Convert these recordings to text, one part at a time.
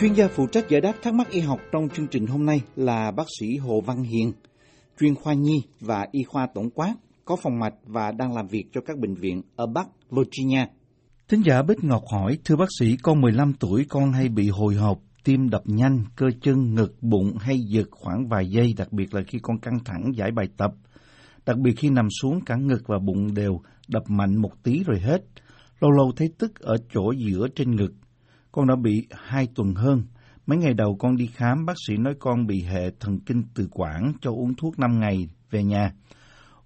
Chuyên gia phụ trách giải đáp thắc mắc y học trong chương trình hôm nay là bác sĩ Hồ Văn Hiền, chuyên khoa nhi và y khoa tổng quát, có phòng mạch và đang làm việc cho các bệnh viện ở Bắc Virginia. Thính giả Bích Ngọc hỏi, thưa bác sĩ, con 15 tuổi con hay bị hồi hộp, tim đập nhanh, cơ chân, ngực, bụng hay giật khoảng vài giây, đặc biệt là khi con căng thẳng giải bài tập. Đặc biệt khi nằm xuống cả ngực và bụng đều đập mạnh một tí rồi hết. Lâu lâu thấy tức ở chỗ giữa trên ngực. Con đã bị hai tuần hơn. Mấy ngày đầu con đi khám, bác sĩ nói con bị hệ thần kinh tự quản cho uống thuốc 5 ngày về nhà.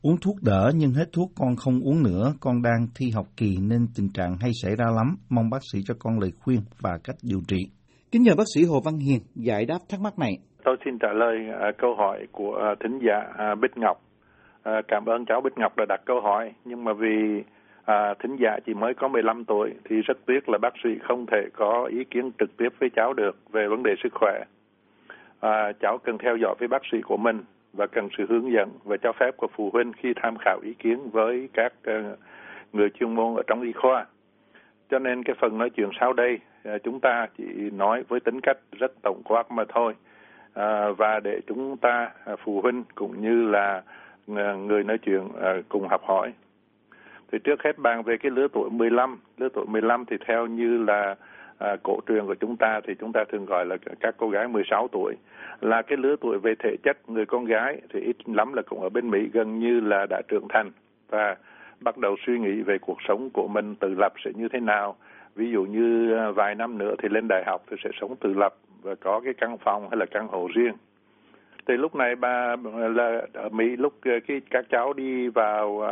Uống thuốc đỡ nhưng hết thuốc con không uống nữa, con đang thi học kỳ nên tình trạng hay xảy ra lắm. Mong bác sĩ cho con lời khuyên và cách điều trị. Kính nhờ bác sĩ Hồ Văn Hiền giải đáp thắc mắc này. Tôi xin trả lời uh, câu hỏi của uh, thính giả uh, Bích Ngọc. Uh, cảm ơn cháu Bích Ngọc đã đặt câu hỏi, nhưng mà vì à, thính giả chỉ mới có 15 tuổi thì rất tiếc là bác sĩ không thể có ý kiến trực tiếp với cháu được về vấn đề sức khỏe. À, cháu cần theo dõi với bác sĩ của mình và cần sự hướng dẫn và cho phép của phụ huynh khi tham khảo ý kiến với các uh, người chuyên môn ở trong y khoa. Cho nên cái phần nói chuyện sau đây uh, chúng ta chỉ nói với tính cách rất tổng quát mà thôi. À, và để chúng ta à, phụ huynh cũng như là ờ, người nói chuyện cùng học hỏi thì trước hết bàn về cái lứa tuổi 15, lứa tuổi 15 thì theo như là à, cổ truyền của chúng ta thì chúng ta thường gọi là các cô gái 16 tuổi. Là cái lứa tuổi về thể chất người con gái thì ít lắm là cũng ở bên Mỹ gần như là đã trưởng thành. Và bắt đầu suy nghĩ về cuộc sống của mình tự lập sẽ như thế nào. Ví dụ như à, vài năm nữa thì lên đại học thì sẽ sống tự lập và có cái căn phòng hay là căn hộ riêng. Thì lúc này bà à, là ở Mỹ lúc à, cái các cháu đi vào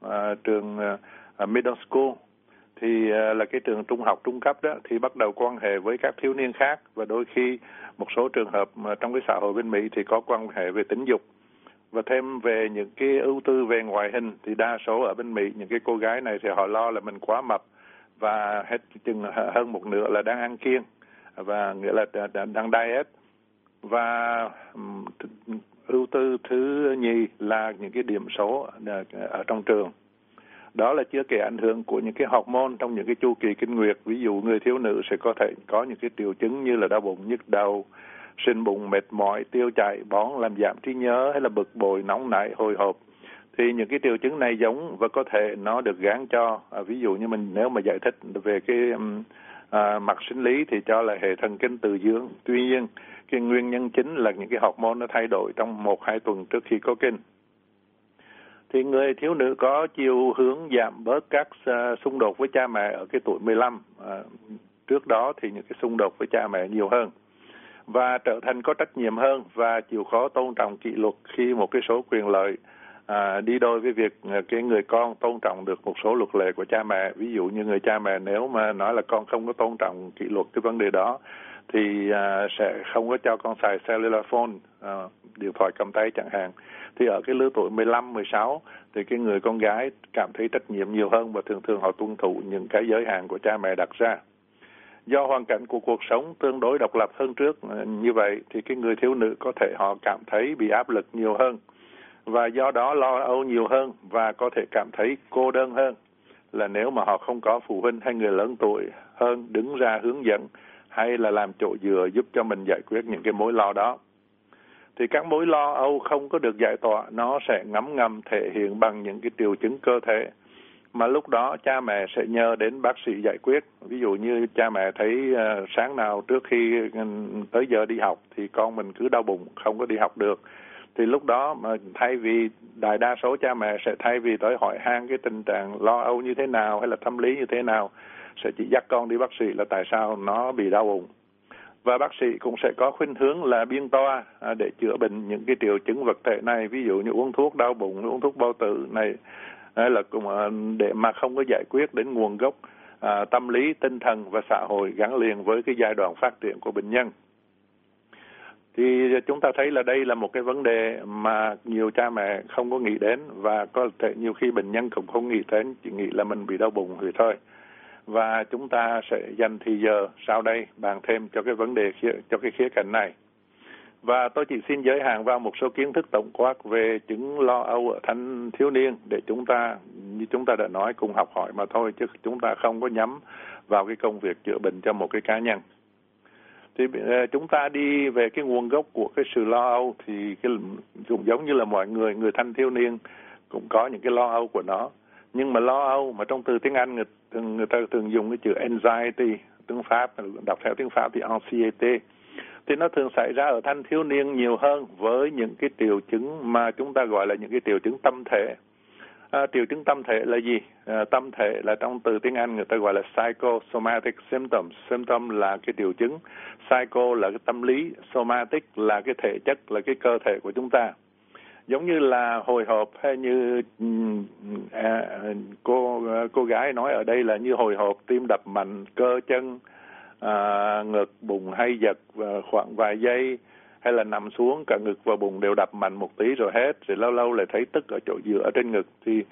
à, trường à, à, middle school. Thì à, là cái trường trung học trung cấp đó thì bắt đầu quan hệ với các thiếu niên khác. Và đôi khi một số trường hợp mà trong cái xã hội bên Mỹ thì có quan hệ về tính dục. Và thêm về những cái ưu tư về ngoại hình thì đa số ở bên Mỹ những cái cô gái này thì họ lo là mình quá mập. Và hết chừng hơn một nửa là đang ăn kiêng. Và nghĩa là đang diet và ưu tư thứ nhì là những cái điểm số à, ở trong trường. Đó là chưa kể ảnh hưởng của những cái hormone trong những cái chu kỳ kinh nguyệt. Ví dụ người thiếu nữ sẽ có thể có những cái triệu chứng như là đau bụng nhức đầu sinh bụng mệt mỏi tiêu chảy bón làm giảm trí nhớ hay là bực bội nóng nảy hồi hộp. Thì những cái triệu chứng này giống và có thể nó được gán cho. À, ví dụ như mình nếu mà giải thích về cái à, mặt sinh lý thì cho là hệ thần kinh từ dương. tuy nhiên cái nguyên nhân chính là những cái hormone nó thay đổi trong một hai tuần trước khi có kinh. Thì người thiếu nữ có chiều hướng giảm bớt các uh, xung đột với cha mẹ ở cái tuổi 15 à, trước đó thì những cái xung đột với cha mẹ nhiều hơn và trở thành có trách nhiệm hơn và chịu khó tôn trọng kỷ luật khi một cái số quyền lợi à, đi đôi với việc à, cái người con tôn trọng được một số luật lệ của cha mẹ. Ví dụ như người cha mẹ nếu mà nói là con không có tôn trọng kỷ luật cái vấn đề đó thì à, sẽ không có cho con xài cellular phone à, điện thoại cầm tay chẳng hạn. Thì ở cái lứa tuổi 15, 16 thì cái người con gái cảm thấy trách nhiệm nhiều hơn và thường thường họ tuân thủ những cái giới hạn của cha mẹ đặt ra. Do hoàn cảnh của cuộc sống tương đối độc lập hơn trước à, như vậy thì cái người thiếu nữ có thể họ cảm thấy bị áp lực nhiều hơn và do đó lo âu nhiều hơn và có thể cảm thấy cô đơn hơn. Là nếu mà họ không có phụ huynh hay người lớn tuổi hơn đứng ra hướng dẫn hay là làm chỗ dựa giúp cho mình giải quyết những cái mối lo đó. Thì các mối lo âu không có được giải tỏa nó sẽ ngấm ngầm thể hiện bằng những cái triệu chứng cơ thể. Mà lúc đó cha mẹ sẽ nhờ đến bác sĩ giải quyết. Ví dụ như cha mẹ thấy uh, sáng nào trước khi ừ, tới giờ đi học thì con mình cứ đau bụng không có đi học được. Thì lúc đó mà thay vì đại đa số cha mẹ sẽ thay vì tới hỏi han cái tình trạng lo âu như thế nào hay là tâm lý như thế nào sẽ chỉ dắt con đi bác sĩ là tại sao nó bị đau bụng. Và bác sĩ cũng sẽ có khuynh hướng là biên toa à, để chữa bệnh những cái triệu chứng vật thể này ví dụ như uống thuốc đau bụng uống thuốc bao tử này à, là cũng à, để mà không có giải quyết đến nguồn gốc à, tâm lý tinh thần và xã hội gắn liền với cái giai đoạn phát triển của bệnh nhân. Thì chúng ta thấy là đây là một cái vấn đề mà nhiều cha mẹ không có nghĩ đến và có thể nhiều khi bệnh nhân cũng không nghĩ đến chỉ nghĩ là mình bị đau bụng thì thôi và chúng ta sẽ dành thì giờ sau đây bàn thêm cho cái vấn đề cho cái khía cạnh này. Và tôi chỉ xin giới hạn vào một số kiến thức tổng quát về chứng lo âu ở thanh thiếu niên để chúng ta, như chúng ta đã nói, cùng học hỏi mà thôi, chứ chúng ta không có nhắm vào cái công việc chữa bệnh cho một cái cá nhân. Thì ờ, chúng ta đi về cái nguồn gốc của cái sự lo âu thì cái, cũng giống như là mọi người người thanh thiếu niên cũng có những cái lo âu của nó nhưng mà lo âu mà trong từ tiếng Anh người, người ta thường dùng cái chữ anxiety tiếng Pháp đọc theo tiếng Pháp thì anxiety thì nó thường xảy ra ở thanh thiếu niên nhiều hơn với những cái triệu chứng mà chúng ta gọi là những cái triệu chứng tâm thể À, triệu chứng tâm thể là gì? À, tâm thể là trong từ tiếng Anh người ta gọi là psychosomatic symptoms. Symptom là cái triệu chứng, psycho là cái tâm lý, somatic là cái thể chất, là cái cơ thể của chúng ta. Giống như là hồi hộp hay như ừ, à, cô à, cô gái nói ở đây là như hồi hộp, tim đập mạnh, cơ chân, à, ngực, bụng hay giật à, khoảng vài giây, hay là nằm xuống cả ngực và bụng đều đập mạnh một tí rồi hết. Rồi lâu lâu lại thấy tức ở chỗ giữa trên ngực thì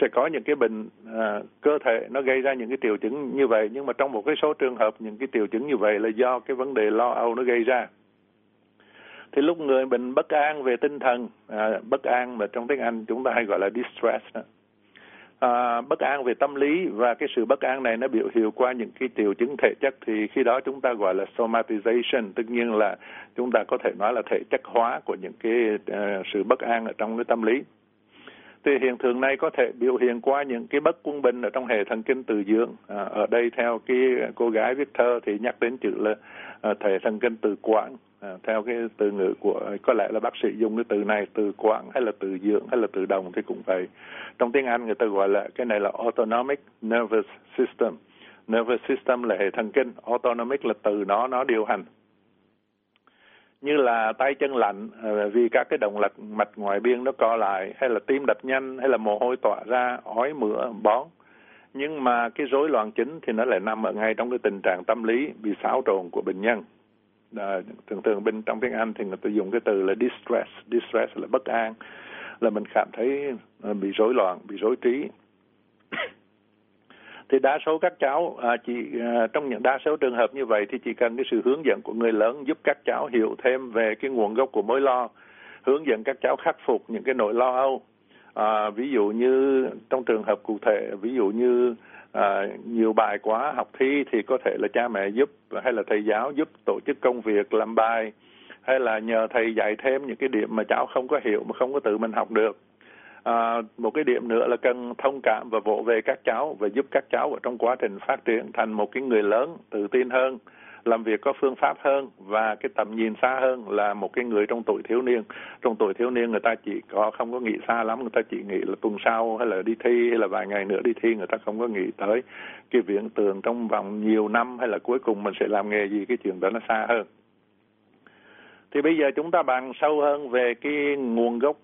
sẽ có những cái bệnh à, cơ thể nó gây ra những cái triệu chứng như vậy. Nhưng mà trong một cái số trường hợp những cái triệu chứng như vậy là do cái vấn đề lo âu nó gây ra thì lúc người bệnh bất an về tinh thần à, bất an mà trong tiếng Anh chúng ta hay gọi là distress đó. À, bất an về tâm lý và cái sự bất an này nó biểu hiện qua những cái triệu chứng thể chất thì khi đó chúng ta gọi là somatization tất nhiên là chúng ta có thể nói là thể chất hóa của những cái uh, sự bất an ở trong cái tâm lý. Thì hiện tượng này có thể biểu hiện qua những cái bất quân bình ở trong hệ thần kinh từ dưỡng. À, ở đây theo cái cô gái viết thơ thì nhắc đến chữ là uh, thể thần kinh từ quãng à, theo cái từ ngữ của có lẽ là bác sĩ dùng cái từ này từ quãng hay là từ dưỡng hay là từ đồng thì cũng vậy. Trong tiếng Anh người ta gọi là cái này là autonomic nervous system. Nervous system là hệ thần kinh autonomic là từ nó nó điều hành. Như là tay chân lạnh à, vì các cái động lực mạch ngoại biên nó co lại hay là tim đập nhanh hay là mồ hôi tỏa ra ói mửa bón. Nhưng mà cái rối loạn chính thì nó lại nằm ở ngay trong cái tình trạng tâm lý bị xáo trộn của bệnh nhân à, thường thường bên trong tiếng Anh thì người ta dùng cái từ là distress. Distress là bất an. Là mình cảm thấy ờ, bị rối loạn bị rối trí. Thì đa số các cháu à, chỉ à, trong những đa số trường hợp như vậy thì chỉ cần cái sự hướng dẫn của người lớn giúp các cháu hiểu thêm về cái nguồn gốc của mối lo hướng dẫn các cháu khắc phục những cái nỗi lo âu. À, ví dụ như trong trường hợp cụ thể ví dụ như à, nhiều bài quá học thi thì có thể là cha mẹ giúp hay là thầy giáo giúp tổ chức công việc làm bài hay là nhờ thầy dạy thêm những cái điểm mà cháu không có hiểu mà không có tự mình học được. À, một cái điểm nữa là cần thông cảm và vỗ về các cháu và giúp các cháu ở trong quá trình phát triển thành một cái người lớn tự tin hơn làm việc có phương pháp hơn và cái tầm nhìn xa hơn là một cái người trong tuổi thiếu niên. Trong tuổi thiếu niên người ta chỉ có, không có nghĩ xa lắm, người ta chỉ nghĩ là tuần sau hay là đi thi hay là vài ngày nữa đi thi, người ta không có nghĩ tới cái viễn tường trong vòng nhiều năm hay là cuối cùng mình sẽ làm nghề gì, cái chuyện đó nó xa hơn. Thì bây giờ chúng ta bàn sâu hơn về cái nguồn gốc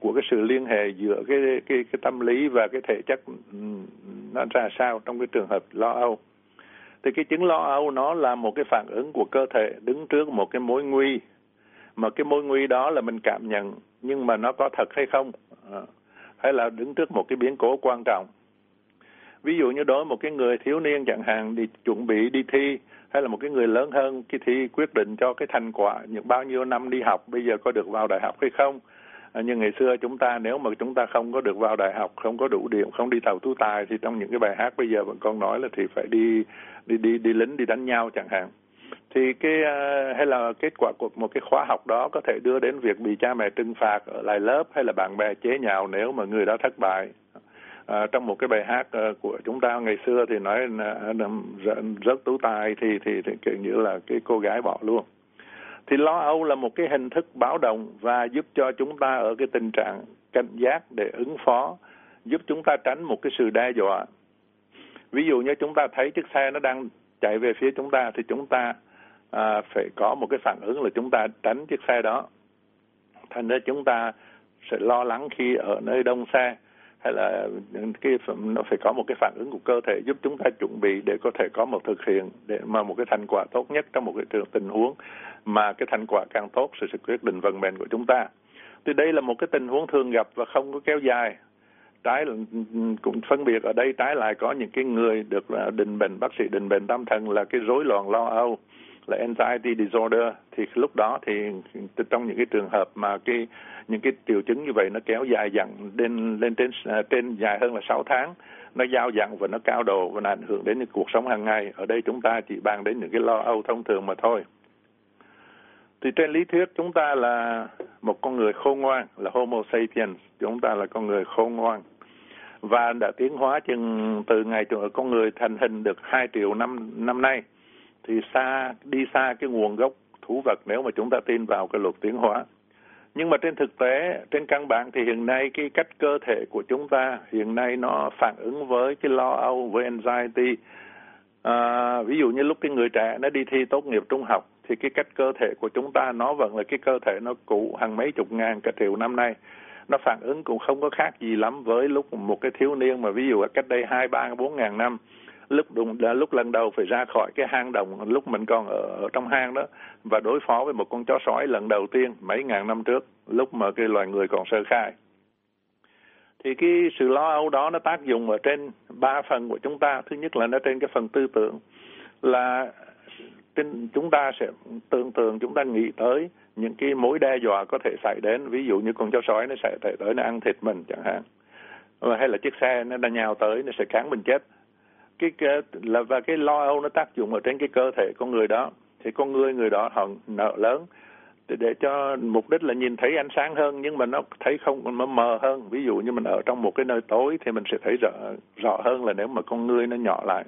của cái sự liên hệ giữa cái cái cái tâm lý và cái thể chất nó ra sao trong cái trường hợp lo âu thì cái chứng lo âu nó là một cái phản ứng của cơ thể đứng trước một cái mối nguy. Mà cái mối nguy đó là mình cảm nhận nhưng mà nó có thật hay không? À, hay là đứng trước một cái biến cố quan trọng? Ví dụ như đối với một cái người thiếu niên chẳng hạn đi chuẩn bị đi thi hay là một cái người lớn hơn cái thi quyết định cho cái thành quả những bao nhiêu năm đi học bây giờ có được vào đại học hay không? À, nhưng ngày xưa chúng ta nếu mà chúng ta không có được vào đại học không có đủ điểm không đi tàu tú tài thì trong những cái bài hát bây giờ vẫn còn nói là thì phải đi đi đi đi lính đi đánh nhau chẳng hạn. Thì cái à, hay là kết quả của một cái khóa học đó có thể đưa đến việc bị cha mẹ trừng phạt ở lại lớp hay là bạn bè chế nhạo nếu mà người đó thất bại. À, trong một cái bài hát uh, của chúng ta ngày xưa thì nói uh, rất tú tài thì thì, thì kiểu như là cái cô gái bỏ luôn thì lo âu là một cái hình thức báo động và giúp cho chúng ta ở cái tình trạng cảnh giác để ứng phó giúp chúng ta tránh một cái sự đe dọa. Ví dụ như chúng ta thấy chiếc xe nó đang chạy về phía chúng ta thì chúng ta à, phải có một cái phản ứng là chúng ta tránh chiếc xe đó. Thành ra chúng ta sẽ lo lắng khi ở nơi đông xe hay là cái nó phải có một cái phản ứng của cơ thể giúp chúng ta chuẩn bị để có thể có một thực hiện để mà một cái thành quả tốt nhất trong một cái trường tình huống. Mà cái thành quả càng tốt sẽ, sẽ quyết định vận mệnh của chúng ta. Thì đây là một cái tình huống thường gặp và không có kéo dài. Trái cũng phân biệt ở đây trái lại có những cái người được định bệnh bác sĩ định bệnh tâm thần là cái rối loạn lo âu là anxiety disorder, thì lúc đó thì trong những cái trường hợp mà cái, những cái triệu chứng như vậy nó kéo dài dần lên lên trên à, trên dài hơn là 6 tháng, nó giao dặn và nó cao độ và nó ảnh hưởng đến những cuộc sống hàng ngày. Ở đây chúng ta chỉ bàn đến những cái lo âu thông thường mà thôi. Thì trên lý thuyết chúng ta là một con người khôn ngoan, là Homo sapiens, chúng ta là con người khôn ngoan. Và đã tiến hóa chừng từ ngày con người thành hình được 2 triệu năm năm nay thì xa đi xa cái nguồn gốc thú vật nếu mà chúng ta tin vào cái luật tiến hóa. Nhưng mà trên thực tế trên căn bản thì hiện nay cái cách cơ thể của chúng ta hiện nay nó phản ứng với cái lo âu với anxiety. À, ví dụ như lúc cái người trẻ nó đi thi tốt nghiệp trung học thì cái cách cơ thể của chúng ta nó vẫn là cái cơ thể nó cũ hàng mấy chục ngàn cả triệu năm nay. Nó phản ứng cũng không có khác gì lắm với lúc một cái thiếu niên mà ví dụ cách đây hai ba bốn ngàn năm lúc đụng lúc lần đầu phải ra khỏi cái hang động lúc mình còn ở, ở trong hang đó và đối phó với một con chó sói lần đầu tiên mấy ngàn năm trước lúc mà cái loài người còn sơ khai. Thì cái sự lo âu đó nó tác dụng ở trên ba phần của chúng ta. Thứ nhất là nó trên cái phần tư tưởng là trên chúng ta sẽ tưởng tượng chúng ta nghĩ tới những cái mối đe dọa có thể xảy đến. Ví dụ như con chó sói nó sẽ tới nó ăn thịt mình chẳng hạn. Hay là chiếc xe nó đã nhào tới nó sẽ cán mình chết cái, cái là và cái lo âu nó tác dụng ở trên cái cơ thể con người đó. Thì con người người đó họ nợ lớn. Để, để cho mục đích là nhìn thấy ánh sáng hơn nhưng mà nó thấy không nó mờ hơn. Ví dụ như mình ở trong một cái nơi tối thì mình sẽ thấy rõ rõ hơn là nếu mà con người nó nhỏ lại.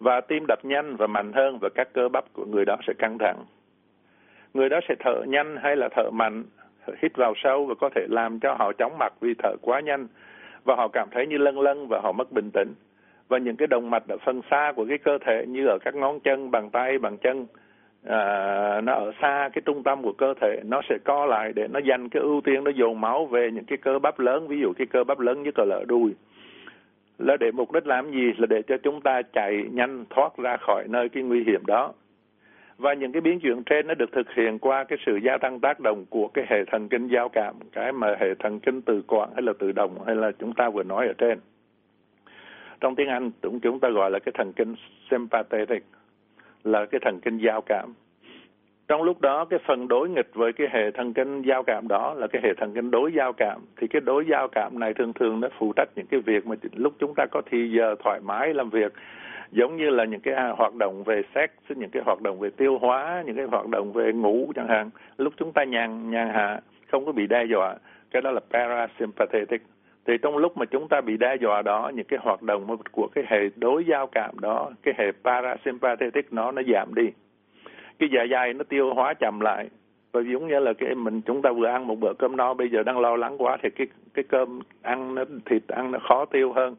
Và tim đập nhanh và mạnh hơn và các cơ bắp của người đó sẽ căng thẳng. Người đó sẽ thở nhanh hay là thở mạnh hít vào sâu và có thể làm cho họ chóng mặt vì thở quá nhanh. Và họ cảm thấy như lân lân và họ mất bình tĩnh và những cái động mạch ở phần xa của cái cơ thể như ở các ngón chân, bàn tay, bàn chân à, nó ở xa cái trung tâm của cơ thể nó sẽ co lại để nó dành cái ưu tiên nó dồn máu về những cái cơ bắp lớn ví dụ cái cơ bắp lớn như cờ lỡ đùi. Là để mục đích làm gì? Là để cho chúng ta chạy nhanh thoát ra khỏi nơi cái nguy hiểm đó. Và những cái biến chuyển trên nó được thực hiện qua cái sự gia tăng tác động của cái hệ thần kinh giao cảm cái mà hệ thần kinh từ quản hay là tự động hay là chúng ta vừa nói ở trên trong tiếng Anh cũng chúng ta gọi là cái thần kinh sympathetic, là cái thần kinh giao cảm. Trong lúc đó, cái phần đối nghịch với cái hệ thần kinh giao cảm đó là cái hệ thần kinh đối giao cảm. Thì cái đối giao cảm này thường thường nó phụ trách những cái việc mà lúc chúng ta có thì giờ thoải mái làm việc, giống như là những cái à, hoạt động về sex, những cái hoạt động về tiêu hóa, những cái hoạt động về ngủ chẳng hạn. Lúc chúng ta nhàn nhàn hạ, không có bị đe dọa, cái đó là parasympathetic thì trong lúc mà chúng ta bị đe dọa đó, những cái hoạt động của cái hệ đối giao cảm đó, cái hệ parasympathetic nó nó giảm đi. Cái dạ dày nó tiêu hóa chậm lại. Và giống như là cái mình, chúng ta vừa ăn một bữa cơm no, bây giờ đang lo lắng quá thì cái cái cơm ăn nó, thịt ăn nó khó tiêu hơn.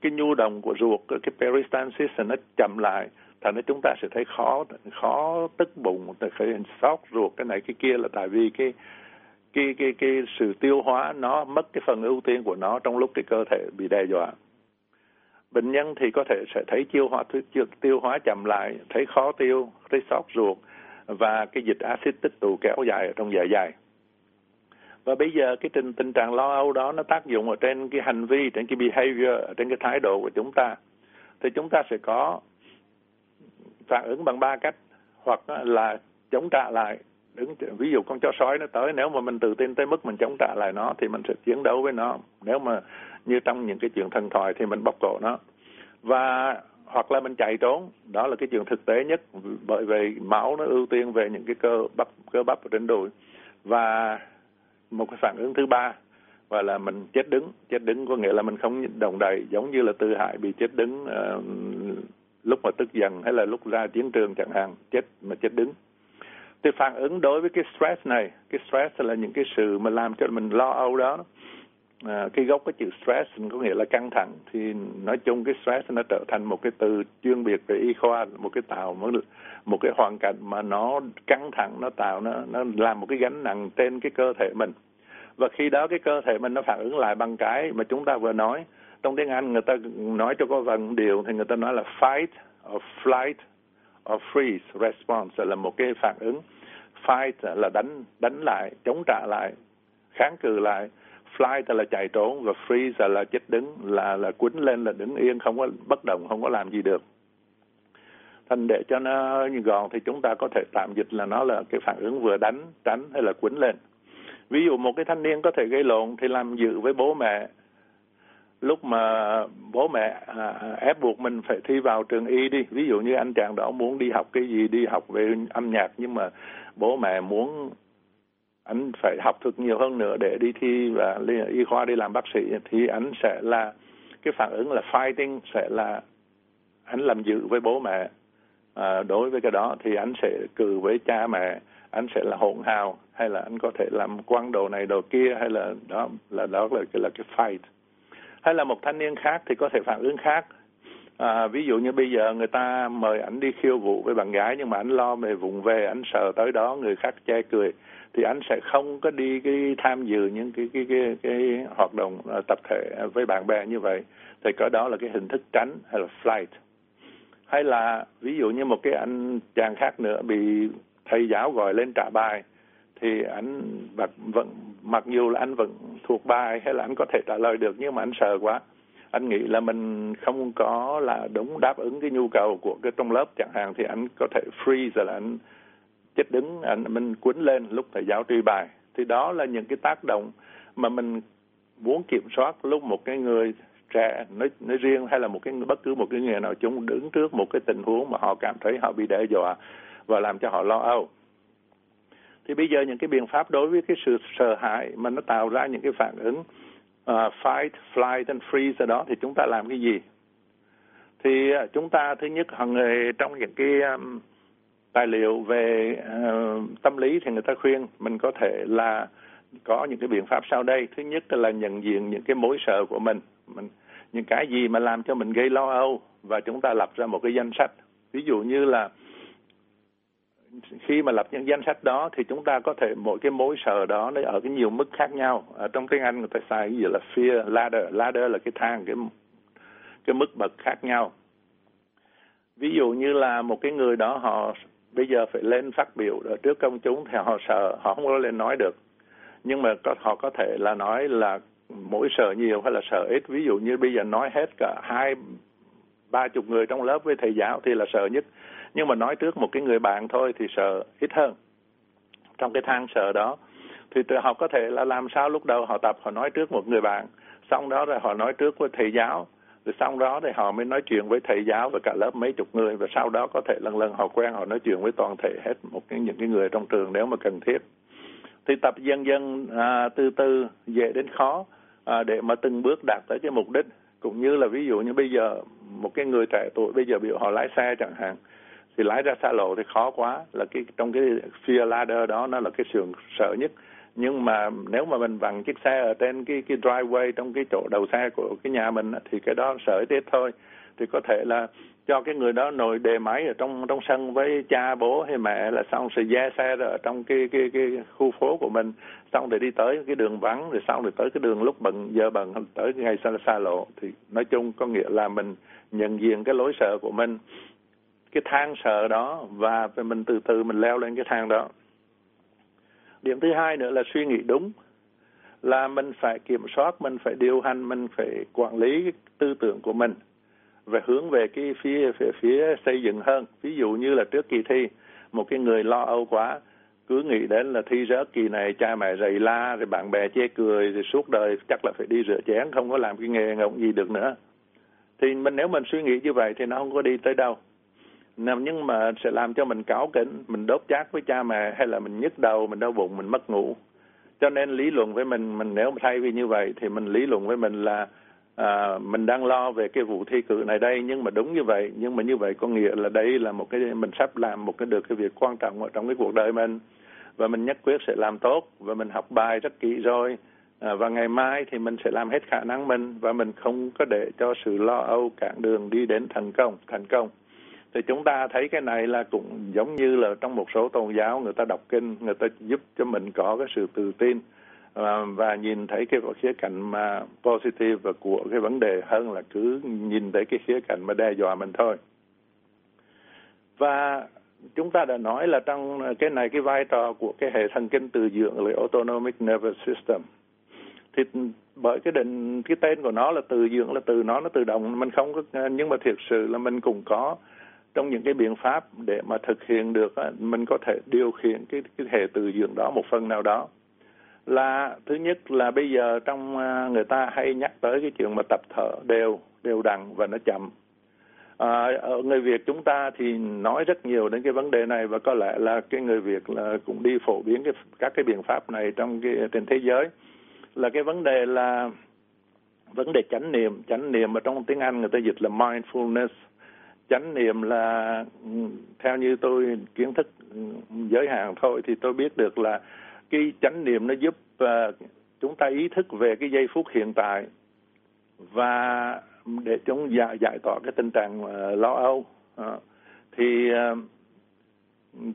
Cái nhu động của ruột, cái peristalsis nó chậm lại, thành ra chúng ta sẽ thấy khó khó tức bụng, phải sót ruột cái này cái kia là tại vì cái cái cái cái sự tiêu hóa nó mất cái phần ưu tiên của nó trong lúc cái cơ thể bị đe dọa. Bệnh nhân thì có thể sẽ thấy tiêu hóa tiêu hóa chậm lại, thấy khó tiêu, thấy sót ruột và cái dịch axit tích tụ kéo dài ở trong dạ dày và bây giờ cái tình tình trạng lo âu đó nó tác dụng ở trên cái hành vi, trên cái behavior, trên cái thái độ của chúng ta. Thì chúng ta sẽ có phản ứng bằng ba cách, hoặc là chống trả lại đứng ví dụ con chó sói nó tới nếu mà mình tự tin tới mức mình chống trả lại nó thì mình sẽ chiến đấu với nó. Nếu mà như trong những cái chuyện thần thoại thì mình bóc cổ nó. Và hoặc là mình chạy trốn đó là cái chuyện thực tế nhất bởi vì máu nó ưu tiên về những cái cơ bắp cơ bắp ở trên đùi. Và một cái phản ứng thứ ba và là mình chết đứng. Chết đứng có nghĩa là mình không đồng đầy giống như là tư hại bị chết đứng uh, lúc mà tức giận hay là lúc ra chiến trường chẳng hạn. Chết mà chết đứng thì phản ứng đối với cái stress này cái stress là những cái sự mà làm cho mình lo âu đó. À, cái gốc cái chữ stress có nghĩa là căng thẳng. Thì nói chung cái stress nó trở thành một cái từ chuyên biệt về y khoa một cái tạo một, một cái hoàn cảnh mà nó căng thẳng nó tạo nó nó làm một cái gánh nặng trên cái cơ thể mình. Và khi đó cái cơ thể mình nó phản ứng lại bằng cái mà chúng ta vừa nói. Trong tiếng Anh người ta nói cho có vần điều thì người ta nói là fight or flight or freeze response là một cái phản ứng fight là đánh đánh lại chống trả lại kháng cự lại. Flight là chạy trốn và freeze là chết đứng là là quấn lên là đứng yên không có bất động không có làm gì được. Thành để cho nó gọn thì chúng ta có thể tạm dịch là nó là cái phản ứng vừa đánh tránh hay là quấn lên. Ví dụ một cái thanh niên có thể gây lộn thì làm dự với bố mẹ. Lúc mà bố mẹ à, ép buộc mình phải thi vào trường y đi. Ví dụ như anh chàng đó muốn đi học cái gì đi học về âm nhạc nhưng mà bố mẹ muốn anh phải học thật nhiều hơn nữa để đi thi và y khoa đi làm bác sĩ thì anh sẽ là cái phản ứng là fighting sẽ là anh làm dự với bố mẹ. À, đối với cái đó thì anh sẽ cừ với cha mẹ anh sẽ là hỗn hào hay là anh có thể làm quăng đồ này đồ kia hay là đó là đó là cái là cái fight. Hay là một thanh niên khác thì có thể phản ứng khác à, ví dụ như bây giờ người ta mời anh đi khiêu vũ với bạn gái nhưng mà anh lo về vùng về anh sợ tới đó người khác che cười thì anh sẽ không có đi cái tham dự những cái cái cái, cái hoạt động à, tập thể với bạn bè như vậy. Thì có đó là cái hình thức tránh hay là flight. Hay là ví dụ như một cái anh chàng khác nữa bị thầy giáo gọi lên trả bài thì anh vẫn mặc dù là anh vẫn thuộc bài hay là anh có thể trả lời được nhưng mà anh sợ quá anh nghĩ là mình không có là đúng đáp ứng cái nhu cầu của cái trong lớp chẳng hạn thì anh có thể freeze rồi là anh chết đứng anh mình cuốn lên lúc thầy giáo truy bài. Thì đó là những cái tác động mà mình muốn kiểm soát lúc một cái người trẻ nói, nói riêng hay là một cái bất cứ một cái người nào chúng đứng trước một cái tình huống mà họ cảm thấy họ bị đe dọa và làm cho họ lo âu. Thì bây giờ những cái biện pháp đối với cái sự sợ hãi mà nó tạo ra những cái phản ứng uh, fight, flight and freeze ở đó thì chúng ta làm cái gì? Thì uh, chúng ta thứ nhất hằng ngày trong những cái um, tài liệu về uh, tâm lý thì người ta khuyên mình có thể là có những cái biện pháp sau đây. Thứ nhất là nhận diện những cái mối sợ của mình, mình những cái gì mà làm cho mình gây lo âu và chúng ta lập ra một cái danh sách. Ví dụ như là khi mà lập những danh sách đó thì chúng ta có thể mỗi cái mối sợ đó nó ở cái nhiều mức khác nhau. Ở trong tiếng Anh người ta xài cái gì là fear ladder. Ladder là cái thang cái cái mức bậc khác nhau. Ví dụ như là một cái người đó họ bây giờ phải lên phát biểu ở trước công chúng thì họ sợ họ không có lên nói được. Nhưng mà có, họ có thể là nói là mỗi sợ nhiều hay là sợ ít. Ví dụ như bây giờ nói hết cả hai ba chục người trong lớp với thầy giáo thì là sợ nhất nhưng mà nói trước một cái người bạn thôi thì sợ ít hơn. Trong cái thang sợ đó thì tự học có thể là làm sao lúc đầu họ tập họ nói trước một người bạn xong đó rồi họ nói trước với thầy giáo rồi xong đó thì họ mới nói chuyện với thầy giáo và cả lớp mấy chục người và sau đó có thể lần lần họ quen họ nói chuyện với toàn thể hết một cái những cái người trong trường nếu mà cần thiết. Thì tập dần dần à, từ từ dễ đến khó à, để mà từng bước đạt tới cái mục đích. Cũng như là ví dụ như bây giờ một cái người trẻ tuổi bây giờ biểu họ lái xe chẳng hạn thì lái ra xa lộ thì khó quá. Là cái, trong cái fear ladder đó, nó là cái sườn sợ nhất. Nhưng mà nếu mà mình vặn chiếc xe ở trên cái cái driveway, trong cái chỗ đầu xe của cái nhà mình thì cái đó sợ ít thôi. Thì có thể là cho cái người đó ngồi đề máy ở trong trong sân với cha, bố hay mẹ là xong sẽ ra xe ở trong cái cái cái khu phố của mình. Xong để đi tới cái đường vắng, rồi xong rồi tới cái đường lúc bận, giờ bận, tới ngày xa xa lộ. Thì nói chung có nghĩa là mình nhận diện cái lối sợ của mình cái thang sợ đó và mình từ từ mình leo lên cái thang đó. Điểm thứ hai nữa là suy nghĩ đúng, là mình phải kiểm soát, mình phải điều hành, mình phải quản lý cái tư tưởng của mình và hướng về cái phía phía phía xây dựng hơn. Ví dụ như là trước kỳ thi, một cái người lo âu quá, cứ nghĩ đến là thi rớt kỳ này, cha mẹ rầy la, rồi bạn bè chê cười, rồi suốt đời chắc là phải đi rửa chén, không có làm cái nghề ngộng gì được nữa. Thì mình, nếu mình suy nghĩ như vậy thì nó không có đi tới đâu nhưng mà sẽ làm cho mình cáu kỉnh mình đốt chát với cha mẹ hay là mình nhức đầu mình đau bụng mình mất ngủ. Cho nên lý luận với mình mình nếu thay vì như vậy thì mình lý luận với mình là à, mình đang lo về cái vụ thi cử này đây. Nhưng mà đúng như vậy nhưng mà như vậy có nghĩa là đây là một cái mình sắp làm một cái được cái việc quan trọng ở trong cái cuộc đời mình. Và mình nhất quyết sẽ làm tốt và mình học bài rất kỹ rồi. À, và ngày mai thì mình sẽ làm hết khả năng mình và mình không có để cho sự lo âu cản đường đi đến thành công thành công thì chúng ta thấy cái này là cũng giống như là trong một số tôn giáo người ta đọc kinh người ta giúp cho mình có cái sự tự tin và, và nhìn thấy cái khía cạnh mà positive và của cái vấn đề hơn là cứ nhìn thấy cái khía cạnh mà đe dọa mình thôi. Và chúng ta đã nói là trong cái này cái vai trò của cái hệ thần kinh từ dưỡng là autonomic nervous system. Thì bởi cái định cái tên của nó là từ dưỡng là từ nó nó tự động mình không có nhưng mà thiệt sự là mình cũng có trong những cái biện pháp để mà thực hiện được mình có thể điều khiển cái cái hệ từ dưỡng đó một phần nào đó. Là thứ nhất là bây giờ trong à, người ta hay nhắc tới cái chuyện mà tập thở đều đều đặn và nó chậm. À, ở người Việt chúng ta thì nói rất nhiều đến cái vấn đề này và có lẽ là cái người Việt là cũng đi phổ biến cái các cái biện pháp này trong cái trên thế giới. Là cái vấn đề là vấn đề chánh niệm. Chánh niệm mà trong tiếng Anh người ta dịch là mindfulness chánh niệm là ừ, theo như tôi kiến thức ừ, giới hạn thôi thì tôi biết được là cái chánh niệm nó giúp uh, chúng ta ý thức về cái giây phút hiện tại và để chúng giải giải tỏa cái tình trạng uh, lo âu. Uh, thì uh,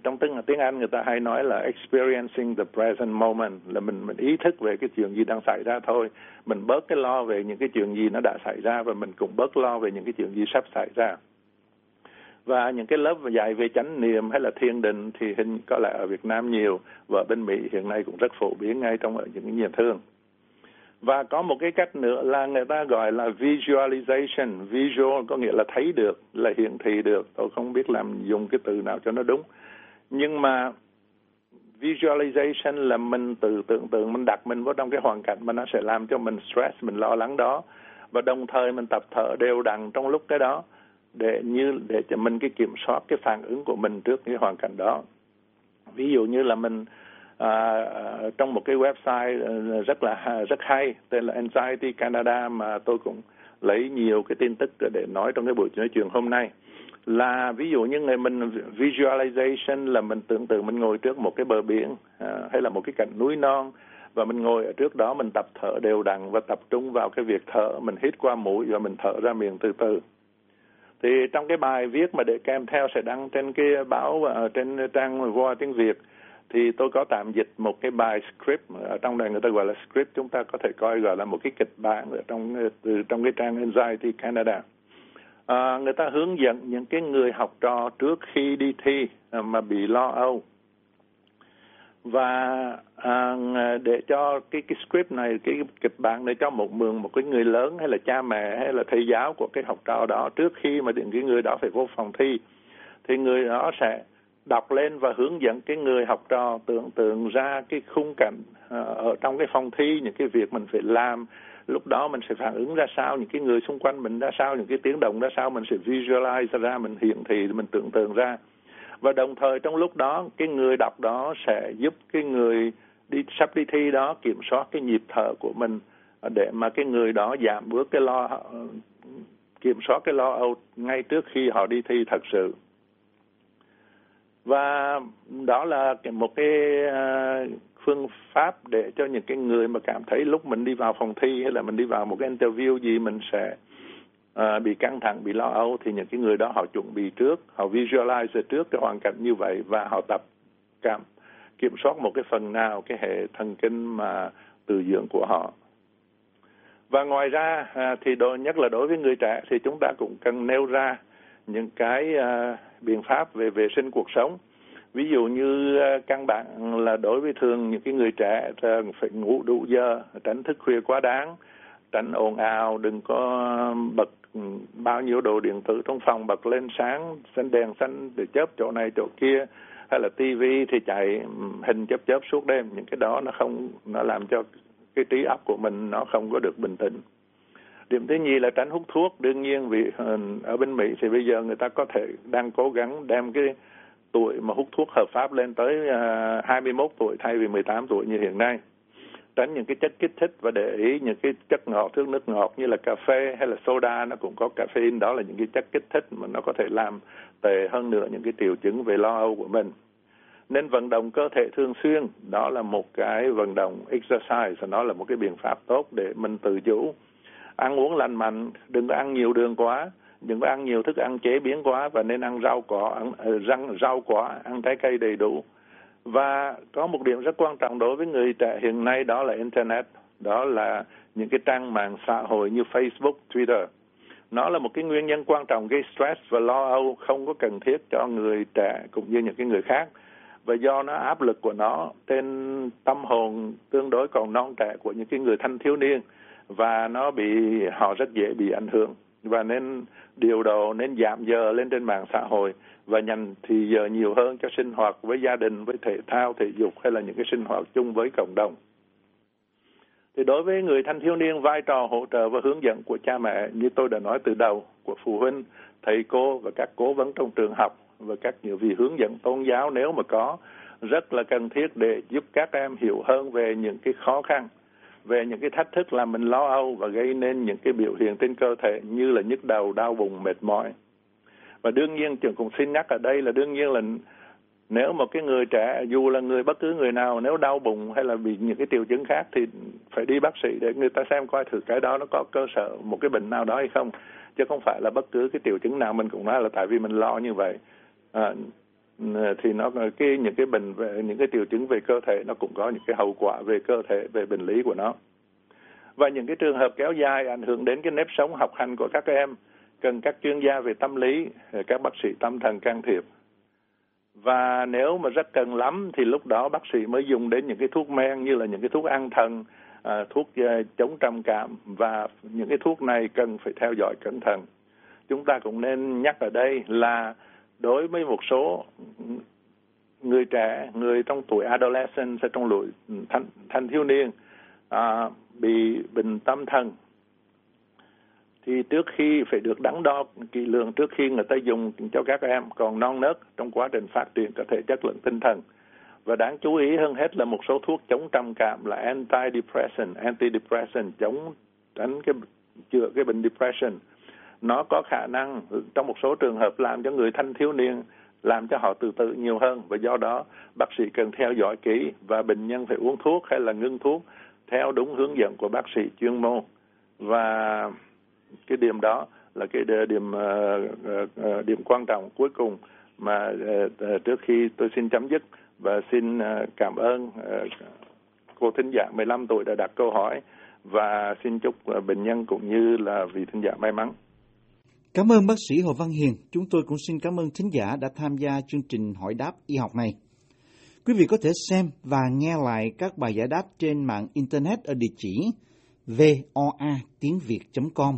trong tiếng tiếng Anh người ta hay nói là experiencing the present moment là mình mình ý thức về cái chuyện gì đang xảy ra thôi. Mình bớt cái lo về những cái chuyện gì nó đã xảy ra và mình cũng bớt lo về những cái chuyện gì sắp xảy ra và những cái lớp dạy về chánh niệm hay là thiền định thì hình có lẽ ở Việt Nam nhiều và bên Mỹ hiện nay cũng rất phổ biến ngay trong ở những nhà thương và có một cái cách nữa là người ta gọi là visualization. Visual có nghĩa là thấy được, là hiển thị được. Tôi không biết làm dùng cái từ nào cho nó đúng. Nhưng mà visualization là mình tự tưởng tượng, mình đặt mình vào trong cái hoàn cảnh mà nó sẽ làm cho mình stress, mình lo lắng đó. Và đồng thời mình tập thở đều đặn trong lúc cái đó để như để cho mình cái kiểm soát cái phản ứng của mình trước cái hoàn cảnh đó. Ví dụ như là mình à, à trong một cái website ờ, rất là rất hay tên là Anxiety Canada mà tôi cũng lấy nhiều cái tin tức để nói trong cái buổi nói chuyện hôm nay. Là ví dụ như người mình visualization là mình tưởng tượng mình ngồi trước một cái bờ biển à, hay là một cái cạnh núi non và mình ngồi ở trước đó mình tập thở đều đặn và tập trung vào cái việc thở mình hít qua mũi và mình thở ra miệng từ từ thì trong cái bài viết mà để kèm theo sẽ đăng trên cái báo và trên trang voa tiếng việt thì tôi có tạm dịch một cái bài script ở trong này người ta gọi là script chúng ta có thể coi gọi là một cái kịch bản ở trong ờ, từ trong cái trang Anxiety Canada. À, người ta hướng dẫn những cái người học trò trước khi đi thi mà bị lo âu và à, để cho cái cái script này cái kịch bản để cho một mượn một cái người lớn hay là cha mẹ hay là thầy giáo của cái học trò đó trước khi mà những cái người đó phải vô phòng thi thì người đó sẽ đọc lên và hướng dẫn cái người học trò tưởng tượng ra cái khung cảnh uh, ở trong cái phòng thi những cái việc mình phải làm. Lúc đó mình sẽ phản ứng ra sao những cái người xung quanh mình ra sao những cái tiếng động ra sao mình sẽ visualize ra mình hiện thị mình tưởng tượng ra và đồng thời trong lúc đó, cái người đọc đó sẽ giúp cái người đi, sắp đi thi đó kiểm soát cái nhịp thở của mình, để mà cái người đó giảm bớt cái lo ờ, kiểm soát cái lo âu ngay trước khi họ đi thi thật sự. Và đó là một cái ờ, phương pháp để cho những cái người mà cảm thấy lúc mình đi vào phòng thi hay là mình đi vào một cái interview gì mình sẽ à, bị căng thẳng bị lo âu thì những cái người đó họ chuẩn bị trước họ visualize trước cái hoàn cảnh như vậy và họ tập cảm kiểm soát một cái phần nào cái hệ thần kinh mà từ dưỡng của họ. Và ngoài ra à, thì đối nhất là đối với người trẻ thì chúng ta cũng cần nêu ra những cái à, biện pháp về vệ sinh cuộc sống. Ví dụ như à, căn bản là đối với thường những cái người trẻ phải ngủ đủ giờ tránh thức khuya quá đáng tránh ồn ào, đừng có bật bao nhiêu đồ điện tử trong phòng bật lên sáng, xanh đèn xanh để chớp chỗ này chỗ kia, hay là tivi thì chạy hình chớp chớp suốt đêm. Những cái đó nó không, nó làm cho cái trí óc của mình nó không có được bình tĩnh. Điểm thứ nhì là tránh hút thuốc. Đương nhiên vì ờ, ở bên mỹ thì bây giờ người ta có thể đang cố gắng đem cái tuổi mà hút thuốc hợp pháp lên tới ờ, 21 tuổi thay vì 18 tuổi như hiện nay tránh những cái chất kích thích và để ý những cái chất ngọt thức nước ngọt như là cà phê hay là soda, nó cũng có caffeine. Đó là những cái chất kích thích mà nó có thể làm tệ hơn nữa những cái triệu chứng về lo âu của mình. Nên vận động cơ thể thường xuyên, đó là một cái vận động exercise, và nó là một cái biện pháp tốt để mình tự chủ. Ăn uống lành mạnh, đừng có ăn nhiều đường quá, đừng có ăn nhiều thức ăn chế biến quá, và nên ăn rau cỏ, ăn ờ, răng, rau quả ăn trái cây đầy đủ và có một điểm rất quan trọng đối với người trẻ hiện nay, đó là internet, đó là những cái trang mạng xã hội như facebook, twitter. Nó là một cái nguyên nhân quan trọng gây stress và lo âu không có cần thiết cho người trẻ cũng như những cái người khác. Và do nó áp lực của nó trên tâm hồn tương đối còn non trẻ của những cái người thanh thiếu niên và nó bị, họ rất dễ bị ảnh hưởng. Và nên điều độ, nên giảm giờ lên trên mạng xã hội và dành thì giờ nhiều hơn cho sinh hoạt với gia đình với thể thao thể dục hay là những cái sinh hoạt chung với cộng đồng thì đối với người thanh thiếu niên vai trò hỗ trợ và hướng dẫn của cha mẹ như tôi đã nói từ đầu của phụ huynh thầy cô và các cố vấn trong trường học và các nhiều vị hướng dẫn tôn giáo nếu mà có rất là cần thiết để giúp các em hiểu hơn về những cái khó khăn về những cái thách thức làm mình lo âu và gây nên những cái biểu hiện trên cơ thể như là nhức đầu, đau bụng, mệt mỏi. Và đương nhiên trường cũng xin nhắc ở đây là đương nhiên là nếu một cái người trẻ dù là người bất cứ người nào nếu đau bụng hay là bị những cái triệu chứng khác thì phải đi bác sĩ để người ta xem coi thử cái đó nó có cơ sở một cái bệnh nào đó hay không. Chứ không phải là bất cứ cái triệu chứng nào mình cũng nói là tại vì mình lo như vậy. À, thì nó cái những cái bệnh về những cái triệu chứng về cơ thể nó cũng có những cái hậu quả về cơ thể về bệnh lý của nó. Và những cái trường hợp kéo dài ảnh hưởng đến cái nếp sống học hành của các em cần các chuyên gia về tâm lý các bác sĩ tâm thần can thiệp. Và nếu mà rất cần lắm thì lúc đó bác sĩ mới dùng đến những cái thuốc men như là những cái thuốc an thần à, thuốc à, chống trầm cảm. Và những cái thuốc này cần phải theo dõi cẩn thận. Chúng ta cũng nên nhắc ở đây là đối với một số người trẻ người trong tuổi adolescent hay trong tuổi ừ, thanh, thanh thiếu niên à, bị bệnh tâm thần thì trước khi phải được đắn đo kỳ lượng trước khi người ta dùng cho các em còn non nớt trong quá trình phát triển có thể chất lượng tinh thần. Và đáng chú ý hơn hết là một số thuốc chống trầm cảm là antidepressant. Antidepressant chống tránh cái, chữa cái bệnh depression. Nó có khả năng, trong một số trường hợp làm cho người thanh thiếu niên, làm cho họ từ tự nhiều hơn. Và do đó, bác sĩ cần theo dõi kỹ và bệnh nhân phải uống thuốc hay là ngưng thuốc theo đúng hướng dẫn của bác sĩ chuyên môn. Và cái điểm đó là cái điểm ờ, ờ, ờ, điểm quan trọng cuối cùng mà trước khi tôi xin chấm dứt và xin cảm ơn cô thính giả 15 tuổi đã đặt câu hỏi và xin chúc bệnh nhân cũng như là vị thính giả may mắn. Cảm ơn bác sĩ Hồ Văn Hiền. Chúng tôi cũng xin cảm ơn thính giả đã tham gia chương trình hỏi đáp y học này. Quý vị có thể xem và nghe lại các bài giải đáp trên mạng Internet ở địa chỉ voa tiếng việt.com.